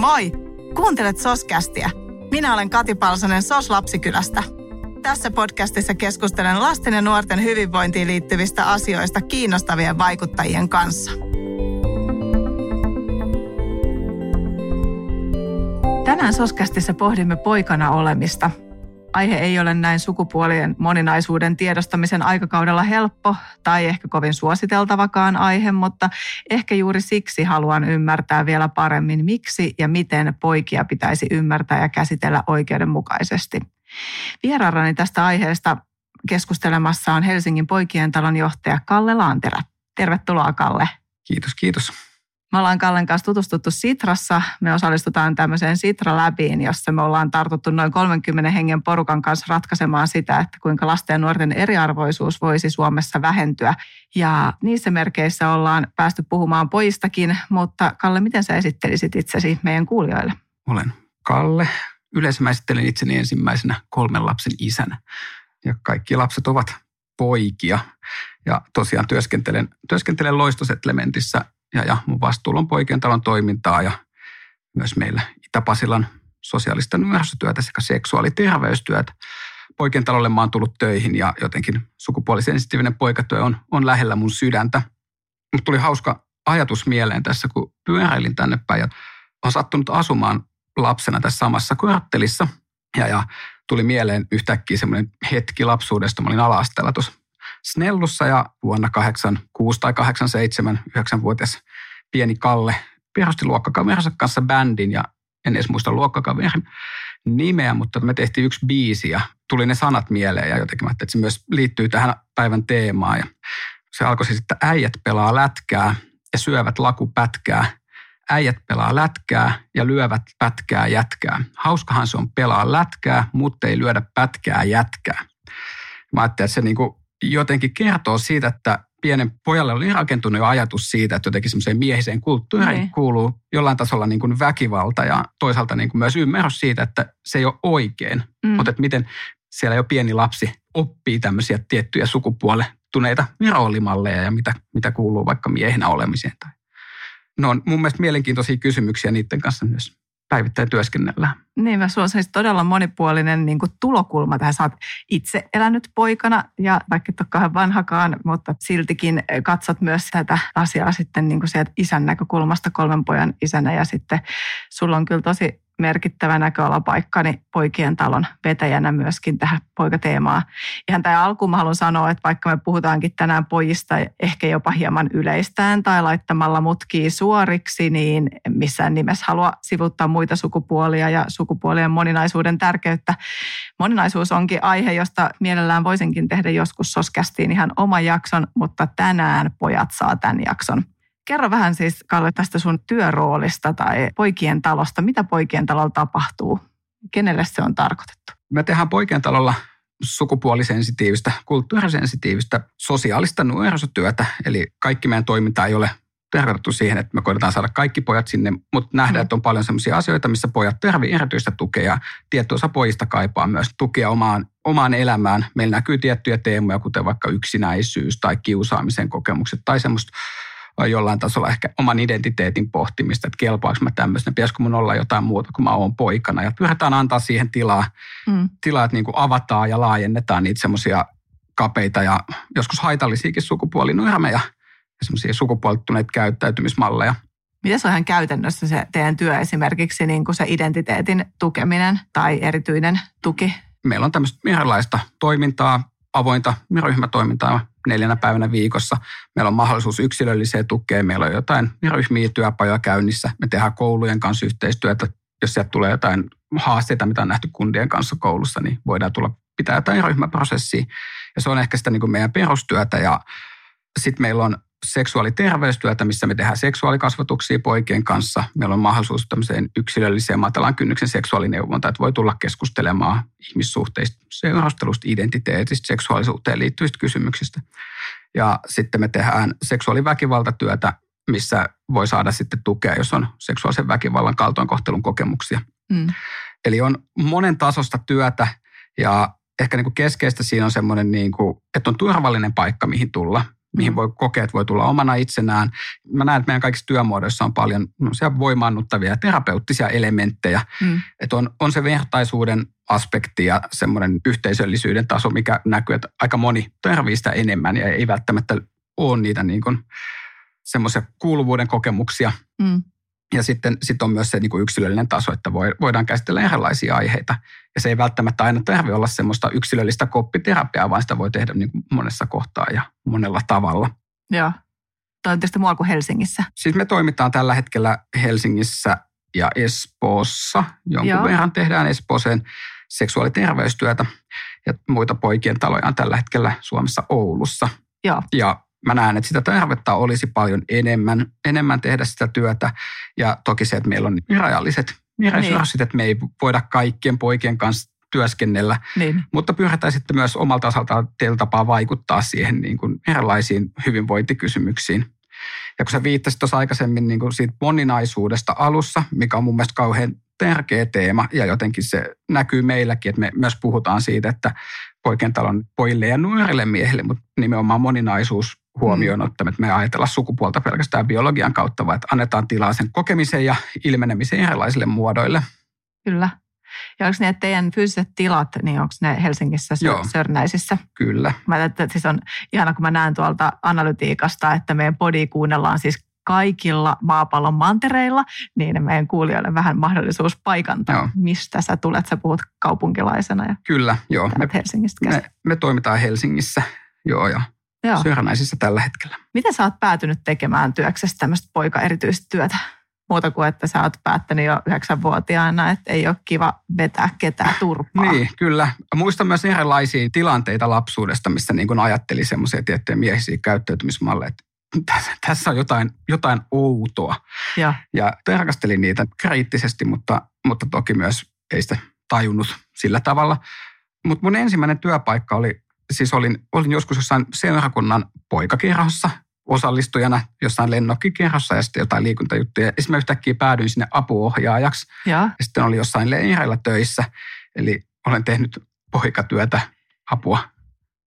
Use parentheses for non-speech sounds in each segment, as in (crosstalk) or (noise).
Moi! Kuuntelet Soskästiä. Minä olen Kati Palsonen Sos Lapsikylästä. Tässä podcastissa keskustelen lasten ja nuorten hyvinvointiin liittyvistä asioista kiinnostavien vaikuttajien kanssa. Tänään Soskästissä pohdimme poikana olemista – Aihe ei ole näin sukupuolien moninaisuuden tiedostamisen aikakaudella helppo tai ehkä kovin suositeltavakaan aihe, mutta ehkä juuri siksi haluan ymmärtää vielä paremmin, miksi ja miten poikia pitäisi ymmärtää ja käsitellä oikeudenmukaisesti. Vieraarani tästä aiheesta keskustelemassa on Helsingin poikien talon johtaja Kalle Laanterä. Tervetuloa Kalle. Kiitos, kiitos. Me ollaan Kallen kanssa tutustuttu Sitrassa. Me osallistutaan tämmöiseen Sitra-läbiin, jossa me ollaan tartuttu noin 30 hengen porukan kanssa ratkaisemaan sitä, että kuinka lasten ja nuorten eriarvoisuus voisi Suomessa vähentyä. Ja niissä merkeissä ollaan päästy puhumaan poistakin, mutta Kalle, miten sä esittelisit itsesi meidän kuulijoille? Olen Kalle. Yleensä mä esittelen itseni ensimmäisenä kolmen lapsen isänä. Ja kaikki lapset ovat poikia. Ja tosiaan työskentelen, työskentelen Loistosetlementissä ja, ja mun vastuulla on poikien talon toimintaa ja myös meillä Itä-Pasilan sosiaalista nuorisotyötä sekä seksuaaliterveystyötä. Poikien talolle mä oon tullut töihin ja jotenkin sukupuolisensitiivinen poikatyö on, on lähellä mun sydäntä. Mutta tuli hauska ajatus mieleen tässä, kun pyöräilin tänne päin ja on sattunut asumaan lapsena tässä samassa kvarttelissa. Ja, ja tuli mieleen yhtäkkiä semmoinen hetki lapsuudesta. Mä olin ala tuossa Snellussa ja vuonna 86 tai 87 9-vuotias pieni Kalle perusti luokkakaverinsa kanssa bändin ja en edes muista luokkakaverin nimeä, mutta me tehtiin yksi biisi ja tuli ne sanat mieleen ja jotenkin mä että se myös liittyy tähän päivän teemaan ja se alkoi siis, että äijät pelaa lätkää ja syövät lakupätkää. Äijät pelaa lätkää ja lyövät pätkää jätkää. Hauskahan se on pelaa lätkää, mutta ei lyödä pätkää jätkää. Mä ajattelin, että se niinku jotenkin kertoo siitä, että pienen pojalle oli rakentunut jo ajatus siitä, että jotenkin semmoiseen miehiseen kulttuuriin niin. kuuluu jollain tasolla niin kuin väkivalta ja toisaalta niin kuin myös ymmärrys siitä, että se ei ole oikein. Mm. Mutta että miten siellä jo pieni lapsi oppii tämmöisiä tiettyjä sukupuolettuneita roolimalleja ja mitä, mitä kuuluu vaikka miehenä olemiseen. Tai. No on mun mielestä mielenkiintoisia kysymyksiä niiden kanssa myös päivittäin työskennellään. Niin, mä on siis todella monipuolinen niin kuin tulokulma tähän. Sä oot itse elänyt poikana ja vaikka et ole vanhakaan, mutta siltikin katsot myös tätä asiaa sitten niin kuin sieltä isän näkökulmasta kolmen pojan isänä ja sitten sulla on kyllä tosi merkittävä näköalapaikkani poikien talon vetäjänä myöskin tähän poikateemaan. Ihan tämä alkuun mä haluan sanoa, että vaikka me puhutaankin tänään pojista ehkä jopa hieman yleistään tai laittamalla mutkia suoriksi, niin missään nimessä halua sivuttaa muita sukupuolia ja sukupuolien moninaisuuden tärkeyttä. Moninaisuus onkin aihe, josta mielellään voisinkin tehdä joskus soskästiin ihan oma jakson, mutta tänään pojat saa tämän jakson. Kerro vähän siis, Kalle, tästä sun työroolista tai poikien talosta. Mitä poikien talolla tapahtuu? Kenelle se on tarkoitettu? Me tehdään poikien talolla sukupuolisensitiivistä, kulttuurisensitiivistä, sosiaalista nuorisotyötä. Eli kaikki meidän toiminta ei ole tarkoitettu siihen, että me koitetaan saada kaikki pojat sinne, mutta nähdään, mm. että on paljon sellaisia asioita, missä pojat tarvitsevat erityistä tukea. Tietty osa pojista kaipaa myös tukea omaan, omaan elämään. Meillä näkyy tiettyjä teemoja, kuten vaikka yksinäisyys tai kiusaamisen kokemukset tai semmoista jollain tasolla ehkä oman identiteetin pohtimista, että kelpaako mä tämmöistä, pitäisikö mun olla jotain muuta kuin mä oon poikana. Ja pyritään antaa siihen tilaa, mm. tilaa että niin kuin avataan ja laajennetaan niitä semmoisia kapeita ja joskus haitallisiakin sukupuolinormeja ja semmoisia sukupuolittuneita käyttäytymismalleja. Mitä se on ihan käytännössä se teidän työ esimerkiksi niin kuin se identiteetin tukeminen tai erityinen tuki? Meillä on tämmöistä erilaista toimintaa, avointa ryhmätoimintaa neljänä päivänä viikossa. Meillä on mahdollisuus yksilölliseen tukeen. Meillä on jotain ryhmiä työpajoja käynnissä. Me tehdään koulujen kanssa yhteistyötä. Jos sieltä tulee jotain haasteita, mitä on nähty kundien kanssa koulussa, niin voidaan tulla pitää jotain ryhmäprosessia. Ja se on ehkä sitä niin kuin meidän perustyötä. Ja sitten meillä on seksuaaliterveystyötä, missä me tehdään seksuaalikasvatuksia poikien kanssa. Meillä on mahdollisuus tämmöiseen yksilölliseen matalan kynnyksen seksuaalineuvonta, että voi tulla keskustelemaan ihmissuhteista, seurastelusta, identiteetistä, seksuaalisuuteen liittyvistä kysymyksistä. Ja sitten me tehdään seksuaaliväkivaltatyötä, missä voi saada sitten tukea, jos on seksuaalisen väkivallan kaltoinkohtelun kokemuksia. Mm. Eli on monen tasosta työtä ja ehkä niin kuin keskeistä siinä on semmoinen, niin kuin, että on turvallinen paikka, mihin tulla – mihin Mm. voi kokea, että voi tulla omana itsenään. Mä näen, että meidän kaikissa työmuodoissa on paljon voimaannuttavia ja terapeuttisia elementtejä. Mm. Että on, on se vertaisuuden aspekti ja semmoinen yhteisöllisyyden taso, mikä näkyy, että aika moni tarvii sitä enemmän ja ei välttämättä ole niitä niin kuin semmoisia kuuluvuuden kokemuksia. Mm. Ja sitten sit on myös se niin kuin yksilöllinen taso, että voi, voidaan käsitellä erilaisia aiheita. Ja se ei välttämättä aina tarvitse olla semmoista yksilöllistä koppiterapiaa, vaan sitä voi tehdä niin kuin monessa kohtaa ja monella tavalla. Joo. Toi on tietysti muualla kuin Helsingissä. Siis me toimitaan tällä hetkellä Helsingissä ja Espoossa. Jonkun Joo. verran tehdään Espooseen seksuaaliterveystyötä ja muita poikien taloja on tällä hetkellä Suomessa Oulussa. Joo. Ja mä näen, että sitä tarvetta olisi paljon enemmän, enemmän tehdä sitä työtä. Ja toki se, että meillä on rajalliset resurssit, että me ei voida kaikkien poikien kanssa työskennellä, Niin. mutta pyritään sitten myös omalta osaltaan teillä tapaa vaikuttaa siihen niin kuin erilaisiin hyvinvointikysymyksiin. Ja kun sä viittasit tuossa aikaisemmin niin kuin siitä moninaisuudesta alussa, mikä on mun mielestä kauhean tärkeä teema ja jotenkin se näkyy meilläkin, että me myös puhutaan siitä, että poikien talon pojille ja nuorille miehille, mutta nimenomaan moninaisuus huomioon ottaen, että me ei ajatella sukupuolta pelkästään biologian kautta, vaan että annetaan tilaa sen kokemisen ja ilmenemisen erilaisille muodoille. Kyllä. Ja onko ne teidän fyysiset tilat, niin onko ne Helsingissä Joo. Sörnäisissä? Kyllä. Mä että siis on ihana, kun mä näen tuolta analytiikasta, että meidän podi kuunnellaan siis kaikilla maapallon mantereilla, niin meidän kuulijoille vähän mahdollisuus paikantaa, Joo. mistä sä tulet. Sä puhut kaupunkilaisena ja Kyllä, joo. Me, Helsingistä käsin. me, me toimitaan Helsingissä, joo, ja Joo. Sörnäisissä tällä hetkellä. Miten sä oot päätynyt tekemään työksessä tämmöistä poika-erityistä työtä? Muuta kuin, että sä oot päättänyt jo yhdeksänvuotiaana, että ei ole kiva vetää ketään turpaa. Niin, kyllä. Muistan myös erilaisia tilanteita lapsuudesta, missä niin kuin ajatteli semmoisia tiettyjä miehisiä käyttäytymismalleja, tässä- on jotain, jotain outoa. Joo. Ja tarkastelin niitä kriittisesti, mutta, mutta toki myös ei sitä tajunnut sillä tavalla. Mutta mun ensimmäinen työpaikka oli, siis olin, olin joskus jossain seurakunnan poikakerhossa osallistujana jossain lennokkikerhossa ja sitten jotain liikuntajuttuja. Ja sitten mä yhtäkkiä päädyin sinne apuohjaajaksi Joo. ja sitten oli jossain leireillä töissä. Eli olen tehnyt poikatyötä apua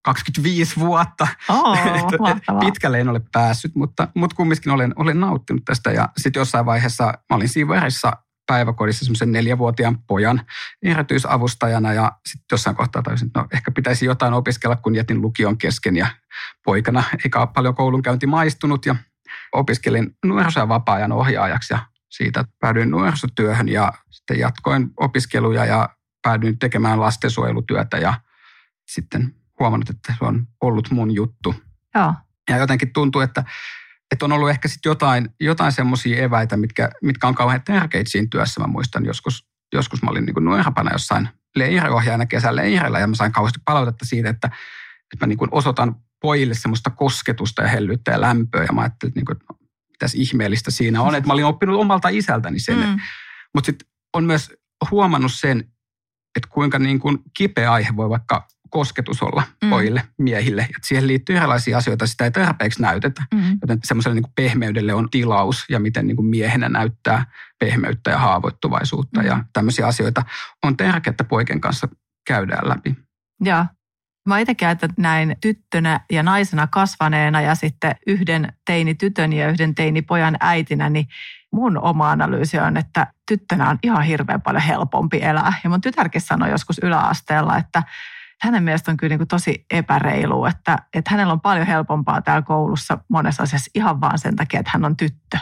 25 vuotta. (laughs) Mahtavaa. Pitkälle en ole päässyt, mutta, mutta kumminkin olen, olen nauttinut tästä. Ja sitten jossain vaiheessa mä olin Siiverissa päiväkodissa semmoisen neljävuotiaan pojan erityisavustajana ja sitten jossain kohtaa tajusin, että no ehkä pitäisi jotain opiskella, kun jätin lukion kesken ja poikana eikä ole paljon koulunkäynti maistunut ja opiskelin nuoriso- ja vapaa-ajan ohjaajaksi ja siitä päädyin nuorisotyöhön ja sitten jatkoin opiskeluja ja päädyin tekemään lastensuojelutyötä ja sitten huomannut, että se on ollut mun juttu. Joo. Ja jotenkin tuntuu, että, että on ollut ehkä sitten jotain, jotain semmoisia eväitä, mitkä, mitkä on kauhean tärkeitä siinä työssä. Mä muistan joskus, joskus mä olin niin kuin nuorempana jossain leiriohjaajana kesäleirillä ja mä sain kauheasti palautetta siitä, että, että mä niin kuin osoitan pojille semmoista kosketusta ja hellyyttä ja lämpöä. Ja mä ajattelin, että, niin kuin, että no, mitäs ihmeellistä siinä on. Että mä olin oppinut omalta isältäni sen. Mm. Mutta sitten on myös huomannut sen, että kuinka niin kuin kipeä aihe voi vaikka kosketus olla Mm. pojille, miehille. Että siihen liittyy erilaisia asioita, sitä ei tarpeeksi näytetä. Mm. Joten semmoiselle niin pehmeydelle on tilaus ja miten niin kuin miehenä näyttää pehmeyttä ja haavoittuvaisuutta Mm. ja tämmöisiä asioita on tärkeää, että poikien kanssa käydään läpi. Joo. Mä itsekin ajattelen, että näin tyttönä ja naisena kasvaneena ja sitten yhden teini-tytön ja yhden teini-pojan äitinä, niin mun oma analyysi on, että tyttönä on ihan hirveän paljon helpompi elää. Ja mun tytärkin sanoi joskus yläasteella, että hänen mielestä on kyllä niin kuin tosi epäreilu, että, että hänellä on paljon helpompaa täällä koulussa monessa asiassa ihan vaan sen takia, että hän on tyttö.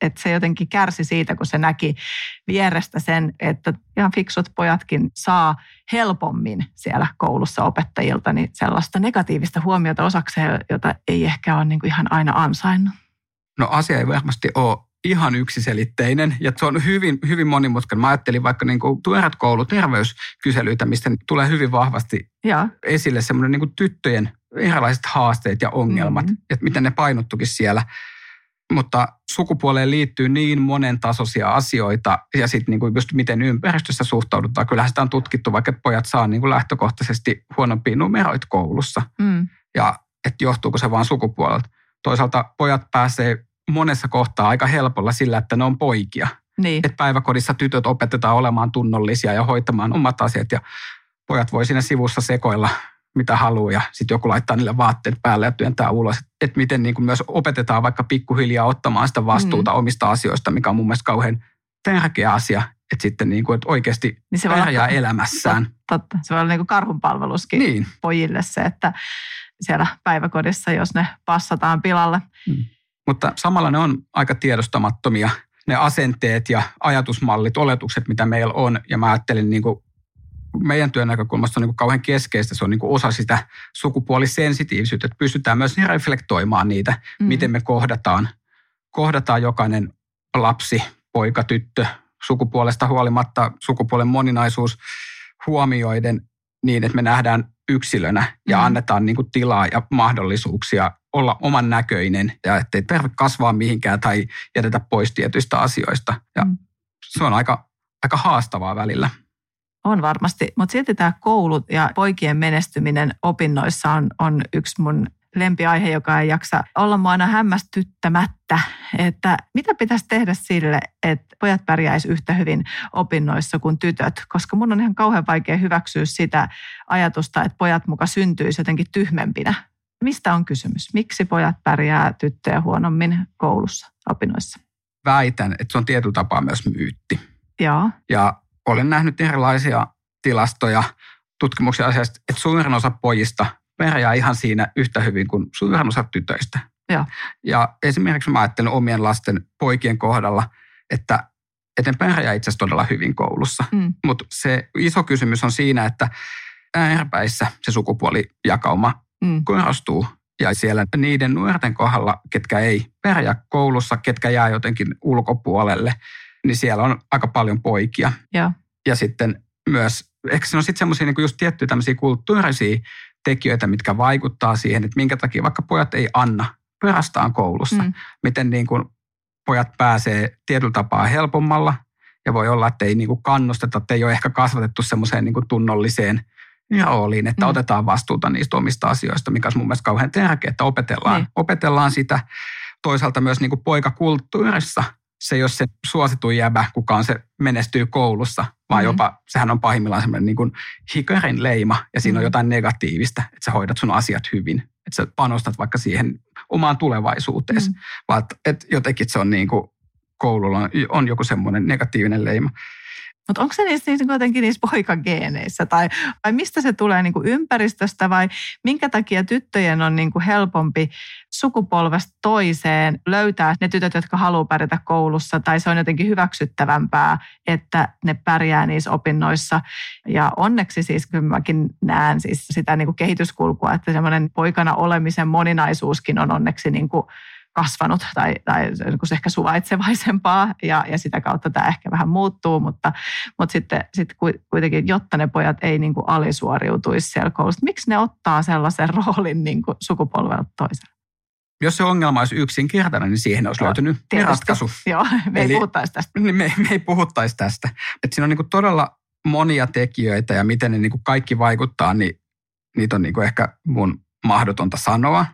Että se jotenkin kärsi siitä, kun se näki vierestä sen, että ihan fiksut pojatkin saa helpommin siellä koulussa opettajilta niin sellaista negatiivista huomiota osakseen, jota ei ehkä ole niin kuin ihan aina ansainnut. No asia ei varmasti ole ihan yksiselitteinen ja se on hyvin, hyvin monimutkainen. Mä ajattelin vaikka niin kuin tuoreet kouluterveyskyselyitä, mistä tulee hyvin vahvasti Joo, esille semmoinen niin kuin tyttöjen erilaiset haasteet ja ongelmat, Mhm. mm-hmm. että miten ne painottukin siellä. Mutta sukupuoleen liittyy niin monen tasoisia asioita ja sitten niin kuin just miten ympäristössä suhtaudutaan. Kyllähän sitä on tutkittu, vaikka pojat saa niin kuin lähtökohtaisesti huonompia numeroita koulussa. mm. Ja että johtuuko se vaan sukupuolelta. Toisaalta pojat pääsee monessa kohtaa aika helpolla sillä, että ne on poikia. niin, Että päiväkodissa tytöt opetetaan olemaan tunnollisia ja hoitamaan omat asiat ja pojat voi siinä sivussa sekoilla mitä haluaa ja sitten joku laittaa niille vaatteet päälle ja työntää ulos. Että miten niin kuin myös opetetaan vaikka pikkuhiljaa ottamaan sitä vastuuta mm. omista asioista, mikä on mun mielestä kauhean tärkeä asia, että sitten niin kuin, että oikeasti niin se pärjää elämässään. Totta, se voi olla niin kuin karhunpalveluskin niin. pojille se, että siellä päiväkodissa, jos ne passataan pilalle. Mm. Mutta samalla ne on aika tiedostamattomia ne asenteet ja ajatusmallit, oletukset, mitä meillä on. Ja mä ajattelin niin kuin meidän työn näkökulmasta on niin kuin kauhean keskeistä. Se on niin kuin osa sitä sukupuolisensitiivisyyttä, että pystytään myös reflektoimaan niitä, mm. miten me kohdataan, kohdataan jokainen lapsi, poika, tyttö, sukupuolesta huolimatta sukupuolen moninaisuus huomioiden niin, että me nähdään yksilönä ja mm. annetaan niin kuin tilaa ja mahdollisuuksia olla oman näköinen ja ettei tarvitse kasvaa mihinkään tai jätetä pois tietyistä asioista. Ja mm. se on aika, aika haastavaa välillä. On varmasti, mutta silti tämä koulut ja poikien menestyminen opinnoissa on, on yksi mun lempiaihe, joka ei jaksa olla mua aina hämmästyttämättä, että mitä pitäisi tehdä sille, että pojat pärjäisi yhtä hyvin opinnoissa kuin tytöt, koska mun on ihan kauhean vaikea hyväksyä sitä ajatusta, että pojat muka syntyisi jotenkin tyhmempinä. Mistä on kysymys? Miksi pojat pärjää tyttöjä huonommin koulussa, opinnoissa? Väitän, että se on tietyllä tapaa myös myytti. Joo. Ja olen nähnyt erilaisia tilastoja, tutkimuksia asiasta, että suurin osa pojista pärjää ihan siinä yhtä hyvin kuin suurin osa tytöistä. Ja, ja esimerkiksi mä ajattelen omien lasten poikien kohdalla, että, että ne pärjää itse asiassa todella hyvin koulussa. Mm. Mutta se iso kysymys on siinä, että ääripäissä se sukupuolijakauma mm. korostuu. Ja siellä niiden nuorten kohdalla, ketkä ei pärjää koulussa, ketkä jää jotenkin ulkopuolelle, niin siellä on aika paljon poikia. Ja, ja sitten myös, ehkä se on sitten semmoisia niin just tiettyjä tämmöisiä kulttuurisia tekijöitä, mitkä vaikuttaa siihen, että minkä takia vaikka pojat ei anna pörastaan koulussa. Mm. Miten niin kuin pojat pääsee tietyllä tapaa helpommalla ja voi olla, että ei niin kuin kannusteta, että ei ole ehkä kasvatettu semmoiseen niin kuin tunnolliseen rooliin, että mm. otetaan vastuuta niistä omista asioista, mikä on mun mielestä kauhean tärkeää, että opetellaan, niin. opetellaan sitä toisaalta myös niin kuin poikakulttuurissa – se ei ole se suosituin jäbä, kuka on se menestyy koulussa, vaan mm-hmm. jopa sehän on pahimmillaan semmoinen niin kuin hikarin leima ja siinä mm-hmm. on jotain negatiivista, että sä hoidat sun asiat hyvin, että sä panostat vaikka siihen omaan tulevaisuuteen, mm-hmm. vaan että, että jotenkin se on niin kuin koululla on, on joku semmoinen negatiivinen leima. Mutta onko se niissä, niissä jotenkin niissä poikageeneissä? Tai, vai mistä se tulee niin kuin ympäristöstä? Vai minkä takia tyttöjen on niin kuin helpompi sukupolvesta toiseen löytää ne tytöt, jotka haluaa pärjätä koulussa? Tai se on jotenkin hyväksyttävämpää, että ne pärjää niissä opinnoissa. Ja onneksi siis kyllä mäkin näen siis sitä niin kuin kehityskulkua, että semmoinen poikana olemisen moninaisuuskin on onneksi niin kuin kasvanut tai, tai ehkä suvaitsevaisempaa ja, ja sitä kautta tämä ehkä vähän muuttuu, mutta, mutta sitten, sitten kuitenkin, jotta ne pojat ei niin kuin alisuoriutuisi siellä koulussa, miksi ne ottaa sellaisen (laughs) roolin niin kuin sukupolvelta toiselle? Jos se ongelma olisi yksinkertainen, niin siihen olisi Joo, löytynyt tietysti. ratkaisu. Joo, me Eli, ei puhuttaisi tästä. Me, me ei puhuttaisi tästä. Et siinä on niin todella monia tekijöitä ja miten ne niin kaikki vaikuttaa, niin niitä on niin ehkä mun mahdotonta sanoa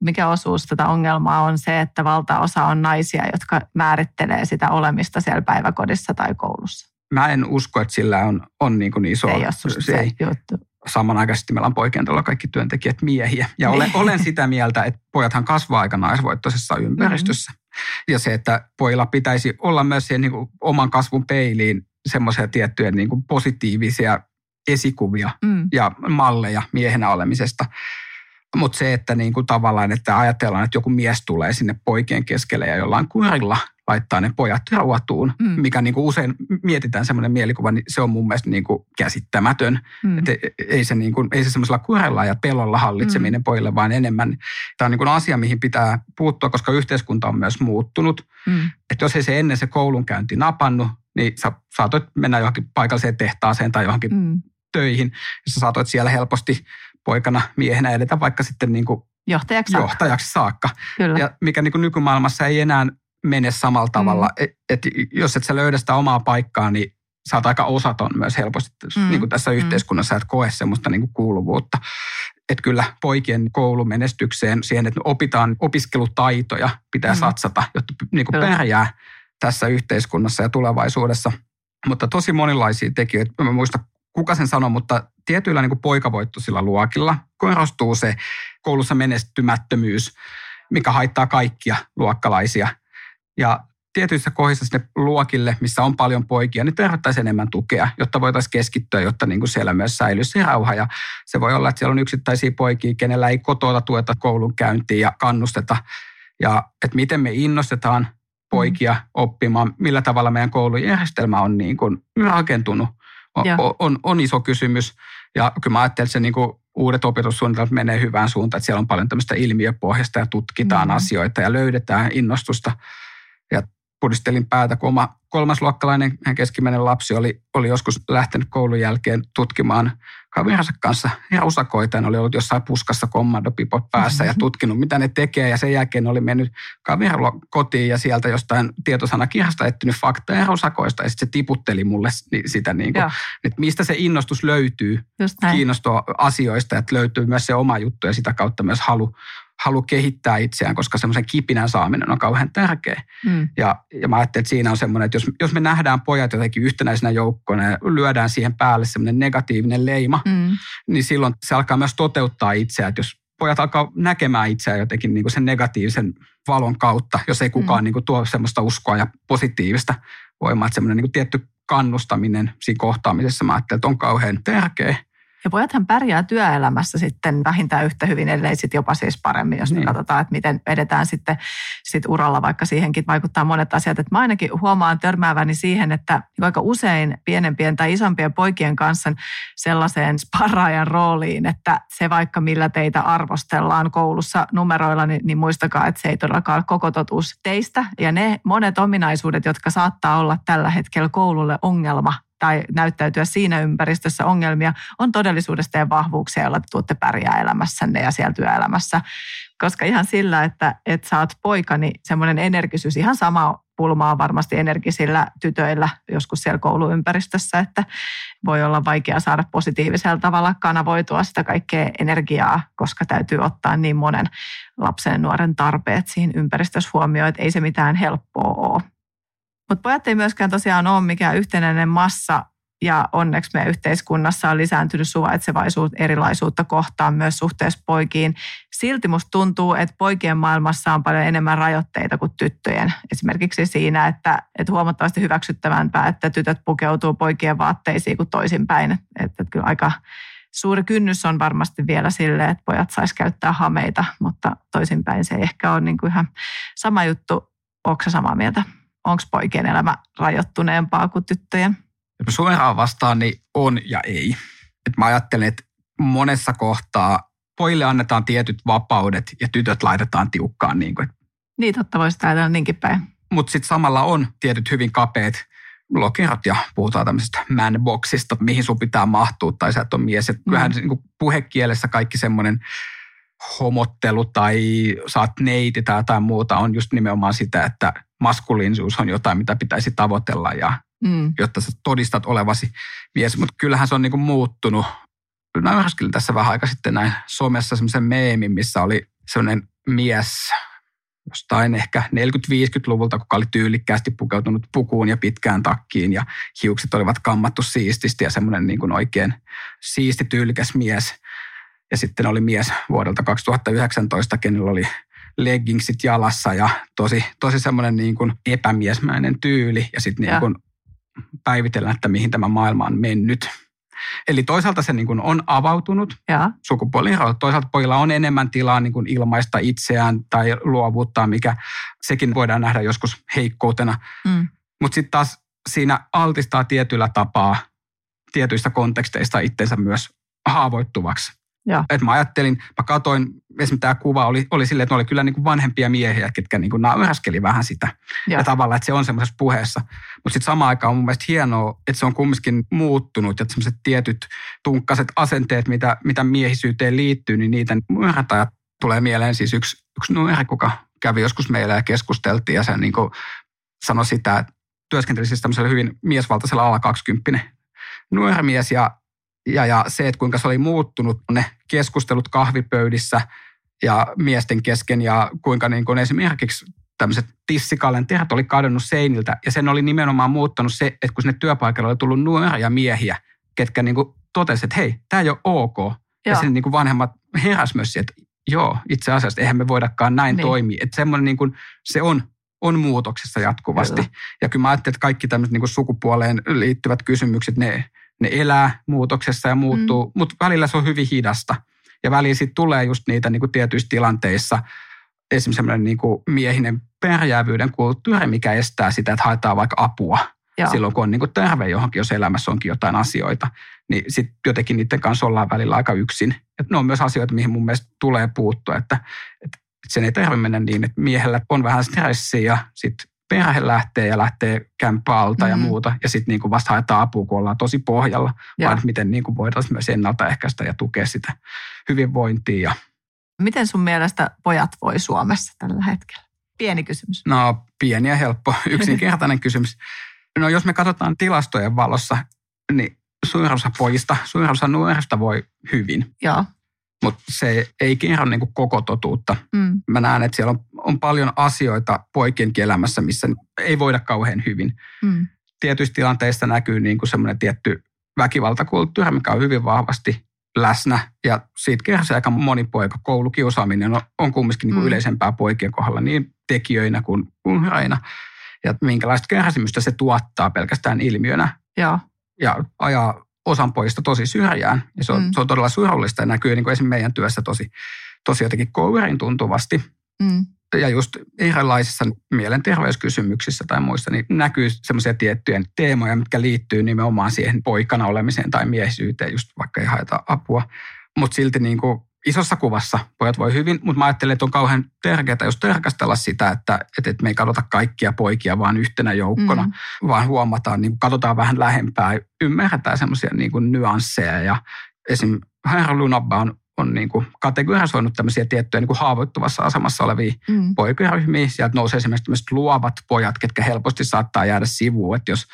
mikä osuus tätä ongelmaa on se, että valtaosa on naisia, jotka määrittelee sitä olemista siellä päiväkodissa tai koulussa? Mä en usko, että sillä on, on niin kuin iso... Se ei ole se, se ei. juttu. Samanaikaisesti meillä on poikien kaikki työntekijät miehiä. Ja olen, niin. olen sitä mieltä, että pojathan kasvaa aika naisvoittoisessa ympäristössä. Mm-hmm. Ja se, että pojilla pitäisi olla myös siihen niin kuin oman kasvun peiliin semmoisia tiettyjä niin kuin positiivisia esikuvia mm. ja malleja miehenä olemisesta. Mutta se, että niin kuin tavallaan, että ajatellaan, että joku mies tulee sinne poikien keskelle ja jollain kurilla laittaa ne pojat ruotuun, mm. mikä niin kuin usein mietitään semmoinen mielikuva, niin se on mun mielestä niin kuin käsittämätön. Mm. Että ei se, niin kuin, ei se semmoisella kurella ja pelolla hallitseminen mm. pojille, vaan enemmän. Tämä on niin kuin asia, mihin pitää puuttua, koska yhteiskunta on myös muuttunut. Mm. Että jos ei se ennen se koulunkäynti napannut, niin sä saatoit mennä johonkin paikalliseen tehtaaseen tai johonkin mm. töihin. Ja sä saatoit siellä helposti poikana, miehenä edetä vaikka sitten niin kuin johtajaksi, saakka. johtajaksi saakka. Kyllä. Ja mikä niin kuin nykymaailmassa ei enää mene samalla tavalla. Mm. Et, et jos et sä löydä sitä omaa paikkaa, niin sä oot aika osaton myös helposti mm. niin kuin tässä mm. yhteiskunnassa, että koe semmoista niin kuin kuuluvuutta. Että kyllä poikien koulumenestykseen, siihen, että opitaan opiskelutaitoja, pitää mm. satsata, jotta niin kuin pärjää tässä yhteiskunnassa ja tulevaisuudessa. Mutta tosi monilaisia tekijöitä. Mä muista, kuka sen sanoi, mutta tietyillä niin kuin poikavoittoisilla luokilla korostuu se koulussa menestymättömyys, mikä haittaa kaikkia luokkalaisia. Ja tietyissä kohdissa sinne luokille, missä on paljon poikia, niin tarvittaisiin enemmän tukea, jotta voitaisiin keskittyä, jotta niin kuin siellä myös säilyisi se rauha. Ja se voi olla, että siellä on yksittäisiä poikia, kenellä ei kotota tueta koulun käyntiin ja kannusteta. Ja että miten me innostetaan poikia mm. oppimaan, millä tavalla meidän koulujärjestelmä on niin kuin rakentunut, on, on, on iso kysymys. Ja kyllä mä ajattelen, että se niin kuin uudet opetussuunnitelmat menee hyvään suuntaan, että siellä on paljon tämmöistä ilmiöpohjasta ja tutkitaan mm. asioita ja löydetään innostusta. Ja pudistelin päätä, kun oma kolmasluokkalainen keskimmäinen lapsi oli, oli joskus lähtenyt koulun jälkeen tutkimaan kaverinsa kanssa ja usakoita. Ne oli ollut jossain puskassa kommandopipot päässä mm-hmm. ja tutkinut, mitä ne tekee. Ja sen jälkeen oli mennyt kaverilla kotiin ja sieltä jostain tietosanakirjasta etsinyt faktaa ja usakoista. Ja sitten se tiputteli mulle sitä, niin kuin, että mistä se innostus löytyy kiinnostua asioista. Että löytyy myös se oma juttu ja sitä kautta myös halu, halu kehittää itseään, koska semmoisen kipinän saaminen on kauhean tärkeä. Mm. Ja, ja mä ajattelin, että siinä on semmoinen, että jos, jos me nähdään pojat jotenkin yhtenäisenä joukkona ja lyödään siihen päälle semmoinen negatiivinen leima, mm. niin silloin se alkaa myös toteuttaa itseään. Että jos pojat alkaa näkemään itseään jotenkin niin kuin sen negatiivisen valon kautta, jos ei kukaan mm. niin kuin tuo semmoista uskoa ja positiivista voimaa, että semmoinen niin kuin tietty kannustaminen siinä kohtaamisessa, mä ajattelin, että on kauhean tärkeä. Ja pojathan pärjää työelämässä sitten vähintään yhtä hyvin, ellei sitten jopa siis paremmin, jos niin. katsotaan, että miten edetään sitten sit uralla, vaikka siihenkin vaikuttaa monet asiat. Että mä ainakin huomaan törmääväni siihen, että aika usein pienempien tai isompien poikien kanssa sellaiseen sparraajan rooliin, että se vaikka millä teitä arvostellaan koulussa numeroilla, niin, niin muistakaa, että se ei todellakaan ole koko totuus teistä. Ja ne monet ominaisuudet, jotka saattaa olla tällä hetkellä koululle ongelma, tai näyttäytyä siinä ympäristössä ongelmia, on todellisuudessa teidän vahvuuksia, joilla te tuutte pärjää elämässänne ja siellä työelämässä. Koska ihan sillä, että, että sä oot poika, niin semmoinen energisyys, ihan sama pulmaa varmasti energisillä tytöillä joskus siellä kouluympäristössä, että voi olla vaikea saada positiivisella tavalla kanavoitua sitä kaikkea energiaa, koska täytyy ottaa niin monen lapsen ja nuoren tarpeet siinä ympäristössä huomioon, että ei se mitään helppoa ole. Mutta pojat ei myöskään tosiaan ole mikään yhtenäinen massa ja onneksi meidän yhteiskunnassa on lisääntynyt suvaitsevaisuutta erilaisuutta kohtaan myös suhteessa poikiin. Silti musta tuntuu, että poikien maailmassa on paljon enemmän rajoitteita kuin tyttöjen. Esimerkiksi siinä, että, että huomattavasti hyväksyttävämpää, että tytöt pukeutuu poikien vaatteisiin kuin toisinpäin. Että, että kyllä aika suuri kynnys on varmasti vielä sille, että pojat sais käyttää hameita, mutta toisinpäin se ei ehkä ole niin kuin ihan sama juttu. Onko samaa mieltä? Onko poikien elämä rajoittuneempaa kuin tyttöjen? Suoraan vastaan niin on ja ei. Et mä ajattelen, että monessa kohtaa pojille annetaan tietyt vapaudet ja tytöt laitetaan tiukkaan. Niin, kuin. niin totta voisi ajatella niinkin päin. Mutta sitten samalla on tietyt hyvin kapeat lokerat ja puhutaan tämmöisestä manboxista, mihin sun pitää mahtua tai sä et ole mies. Et kyllähän mm. niin puhekielessä kaikki semmoinen homottelu tai saat neiti tai jotain muuta on just nimenomaan sitä, että maskuliinisuus on jotain, mitä pitäisi tavoitella ja mm. jotta sä todistat olevasi mies. Mutta kyllähän se on niinku muuttunut. Mä tässä vähän aika sitten näin somessa semmoisen meemin, missä oli semmoinen mies jostain ehkä 40-50-luvulta, kuka oli tyylikkäästi pukeutunut pukuun ja pitkään takkiin ja hiukset olivat kammattu siististi ja semmoinen niin kuin oikein siisti tyylikäs mies. Ja sitten oli mies vuodelta 2019, kenellä oli leggingsit jalassa ja tosi, tosi semmoinen niin kuin epämiesmäinen tyyli ja sitten niin kuin päivitellään, että mihin tämä maailma on mennyt. Eli toisaalta se niin kuin on avautunut sukupuolin toisaalta pojilla on enemmän tilaa niin kuin ilmaista itseään tai luovuuttaa, mikä sekin voidaan nähdä joskus heikkoutena. Mm. Mutta sitten taas siinä altistaa tietyllä tapaa tietyistä konteksteista itsensä myös haavoittuvaksi. Et mä ajattelin, mä katoin, esimerkiksi tämä kuva oli, oli silleen, että ne oli kyllä niin kuin vanhempia miehiä, ketkä niin kuin nauraskeli vähän sitä. Ja, ja tavallaan, että se on semmoisessa puheessa. Mutta sitten samaan aikaan on mun mielestä hienoa, että se on kumminkin muuttunut, että semmoiset tietyt tunkkaset asenteet, mitä, mitä miehisyyteen liittyy, niin niitä myöhätä. Tulee mieleen siis yksi, yksi nuori, kuka kävi joskus meillä ja keskusteltiin ja se niin kuin sanoi sitä, että työskenteli siis tämmöisellä hyvin miesvaltaisella ala 20 nuori mies ja ja, ja se, että kuinka se oli muuttunut ne keskustelut kahvipöydissä ja miesten kesken ja kuinka niin kuin esimerkiksi tämmöiset tissikalenterit oli kadonnut seiniltä ja sen oli nimenomaan muuttanut se, että kun sinne työpaikalle oli tullut nuoria miehiä, ketkä niin kuin totesi, että hei, tämä ei ole ok. Joo. Ja sen niin kuin vanhemmat heräs myös siihen, että joo, itse asiassa eihän me voidakaan näin niin. toimia. Että semmoinen niin kuin, se on, on muutoksessa jatkuvasti. Kyllä. Ja kyllä mä ajattelin, että kaikki tämmöiset niin kuin sukupuoleen liittyvät kysymykset, ne, ne elää muutoksessa ja muuttuu, mm. mutta välillä se on hyvin hidasta. Ja välillä sitten tulee just niitä niin kuin tietyissä tilanteissa, esimerkiksi semmoinen niin kuin miehinen pärjäävyyden kulttuuri, mikä estää sitä, että haetaan vaikka apua Joo. silloin, kun on niin kuin terve johonkin, jos elämässä onkin jotain asioita. Niin sitten jotenkin niiden kanssa ollaan välillä aika yksin. Et ne on myös asioita, mihin mun mielestä tulee puuttua, että, että sen ei tarvitse mennä niin, että miehellä on vähän stressiä ja sitten perhe lähtee ja lähtee kämppaalta mm-hmm. ja muuta. Ja sitten niin vasta haetaan apua, kun ollaan tosi pohjalla. Joo. Vaan miten niin kuin voidaan myös ennaltaehkäistä ja tukea sitä hyvinvointia. Miten sun mielestä pojat voi Suomessa tällä hetkellä? Pieni kysymys. No pieni ja helppo, yksinkertainen (laughs) kysymys. No jos me katsotaan tilastojen valossa, niin suurin osa pojista, suurin osa nuorista voi hyvin. Joo. Mutta se ei kerro niin koko totuutta. Mm. Mä näen, että siellä on, on paljon asioita poikien elämässä, missä ei voida kauhean hyvin. Mm. Tietyissä tilanteissa näkyy niin semmoinen tietty väkivaltakulttuuri, mikä on hyvin vahvasti läsnä. Ja siitä kärsii aika moni poika. Koulukiusaaminen on, on kumminkin niin kuin mm. yleisempää poikien kohdalla niin tekijöinä kuin uhreina. Ja minkälaista kärsimystä se tuottaa pelkästään ilmiönä. Joo. Ja ajaa osan pojista tosi syrjään. Ja se on, mm. se on todella surullista ja näkyy niin kuin esimerkiksi meidän työssä tosi, tosi jotenkin kourin tuntuvasti. Mm. Ja just erilaisissa mielenterveyskysymyksissä tai muissa, niin näkyy semmoisia tiettyjä teemoja, mitkä liittyy nimenomaan siihen poikana olemiseen tai miehisyyteen, just vaikka ei haeta apua. Mutta silti niin kuin isossa kuvassa pojat voi hyvin, mutta mä ajattelen, että on kauhean tärkeää just tarkastella sitä, että, että, että me ei katsota kaikkia poikia vaan yhtenä joukkona, mm. vaan huomataan, niin katsotaan vähän lähempää, ymmärretään semmoisia niin nyansseja ja esim. Herra Lunabba on on niin kuin kategorisoinut tämmöisiä tiettyjä niin kuin haavoittuvassa asemassa olevia mm. poikaryhmiä. Sieltä nousee esimerkiksi tämmöiset luovat pojat, ketkä helposti saattaa jäädä sivuun, että jos,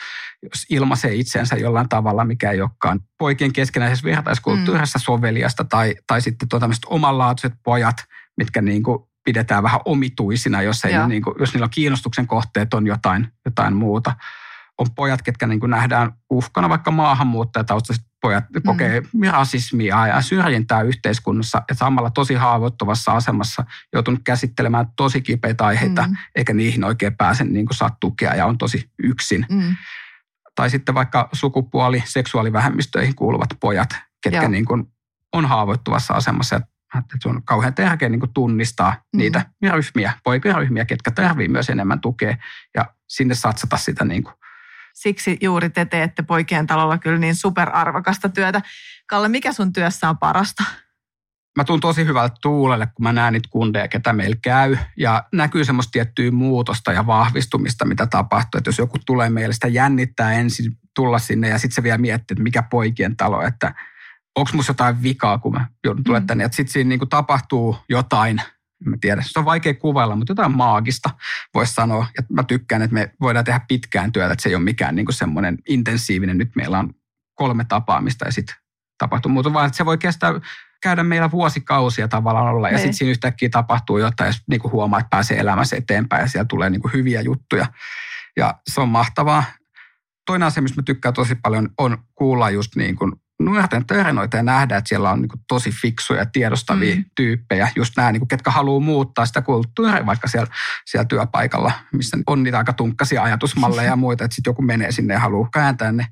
jos ilmaisee itsensä jollain tavalla, mikä ei olekaan poikien keskenäisessä vertaiskulttuurissa mm. soveliasta, tai, tai sitten tuo tämmöiset omanlaatuiset pojat, mitkä niin kuin pidetään vähän omituisina, jos, ei, niin kuin, jos niillä on kiinnostuksen kohteet on jotain, jotain muuta on pojat, ketkä niin kuin nähdään uhkana, vaikka maahanmuuttajataustaiset pojat mm. kokee rasismia ja syrjintää yhteiskunnassa ja samalla tosi haavoittuvassa asemassa joutunut käsittelemään tosi kipeitä aiheita, mm. eikä niihin oikein pääse niin kuin saa tukea ja on tosi yksin. Mm. Tai sitten vaikka sukupuoli, seksuaalivähemmistöihin kuuluvat pojat, ketkä niin kuin on haavoittuvassa asemassa ja että se on kauhean tärkeää niin kuin tunnistaa mm. niitä ryhmiä, poikaryhmiä, ketkä tarvitsevat myös enemmän tukea ja sinne satsata sitä niin kuin siksi juuri te teette poikien talolla kyllä niin superarvokasta työtä. Kalle, mikä sun työssä on parasta? Mä tuun tosi hyvältä tuulelle, kun mä näen niitä kundeja, ketä meillä käy. Ja näkyy semmoista tiettyä muutosta ja vahvistumista, mitä tapahtuu. Että jos joku tulee meille, sitä jännittää ensin tulla sinne ja sitten se vielä miettii, että mikä poikien talo, että onko musta jotain vikaa, kun mä joudun tulemaan mm. tänne. Että sitten siinä niin tapahtuu jotain, Mä tiedä, se on vaikea kuvailla, mutta jotain maagista voisi sanoa. Ja mä tykkään, että me voidaan tehdä pitkään työtä, että se ei ole mikään niin semmoinen intensiivinen. Nyt meillä on kolme tapaamista ja sitten tapahtuu muuta, vaan että se voi kestää käydä meillä vuosikausia tavallaan olla. Ja sitten niin. siinä yhtäkkiä tapahtuu jotain, jos niin kuin huomaa, että pääsee elämässä eteenpäin ja siellä tulee niin kuin hyviä juttuja. Ja se on mahtavaa. Toinen asia, mistä mä tykkään tosi paljon, on kuulla just niin kuin nuorten tarinoita ja nähdä, että siellä on niin kuin tosi fiksuja, tiedostavia mm. tyyppejä, just nämä, niin kuin, ketkä haluaa muuttaa sitä kulttuuria vaikka siellä, siellä työpaikalla, missä on niitä aika tunkkasia ajatusmalleja ja (laughs) muita, että sitten joku menee sinne ja haluaa kääntää ne.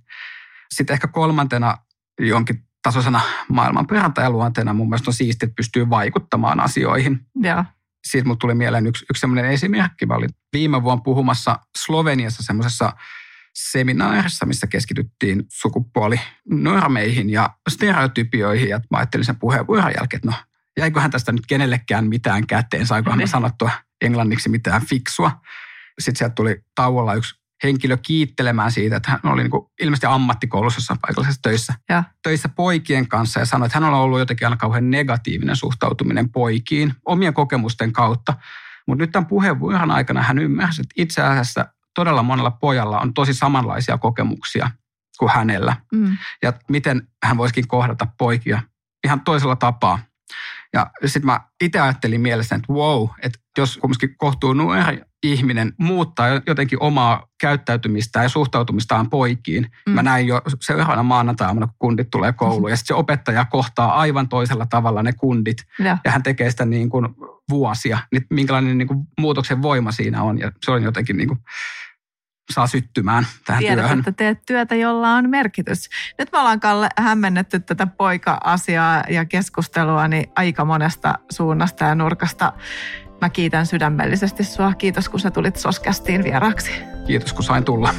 Sitten ehkä kolmantena jonkin tasoisena maailman luonteena mun mielestä on siistiä, että pystyy vaikuttamaan asioihin. Ja. Siitä mulle tuli mieleen yksi, yksi sellainen esimerkki. Mä olin viime vuonna puhumassa Sloveniassa semmoisessa seminaarissa, missä keskityttiin sukupuolinormeihin ja stereotypioihin. Ja mä ajattelin sen puheenvuoron jälkeen, että no jäiköhän tästä nyt kenellekään mitään käteen, saikohan mä niin. sanottua englanniksi mitään fiksua. Sitten sieltä tuli tauolla yksi henkilö kiittelemään siitä, että hän oli niin kuin ilmeisesti ammattikoulussa jossain paikallisessa töissä, ja. töissä poikien kanssa ja sanoi, että hän on ollut jotenkin aina kauhean negatiivinen suhtautuminen poikiin omien kokemusten kautta. Mutta nyt tämän puheenvuoron aikana hän ymmärsi, että itse asiassa todella monella pojalla on tosi samanlaisia kokemuksia kuin hänellä. Mm. Ja miten hän voisikin kohdata poikia ihan toisella tapaa. Ja sitten mä itse ajattelin mielessä, että wow, että jos kumminkin kohtuu nuori ihminen muuttaa jotenkin omaa käyttäytymistään ja suhtautumistaan poikiin. Mm. Mä näin jo se ihana maanantai kun kundit tulee kouluun ja sitten se opettaja kohtaa aivan toisella tavalla ne kundit ja, ja hän tekee sitä niin kuin vuosia. Niin minkälainen niin kuin muutoksen voima siinä on ja se on jotenkin niin kuin saa syttymään tähän Tiedät, työhön. että teet työtä, jolla on merkitys. Nyt me ollaan Kalle hämmennetty tätä poika-asiaa ja keskustelua niin aika monesta suunnasta ja nurkasta. Mä kiitän sydämellisesti sua. Kiitos, kun sä tulit Soskästiin vieraaksi. Kiitos, kun sain tulla.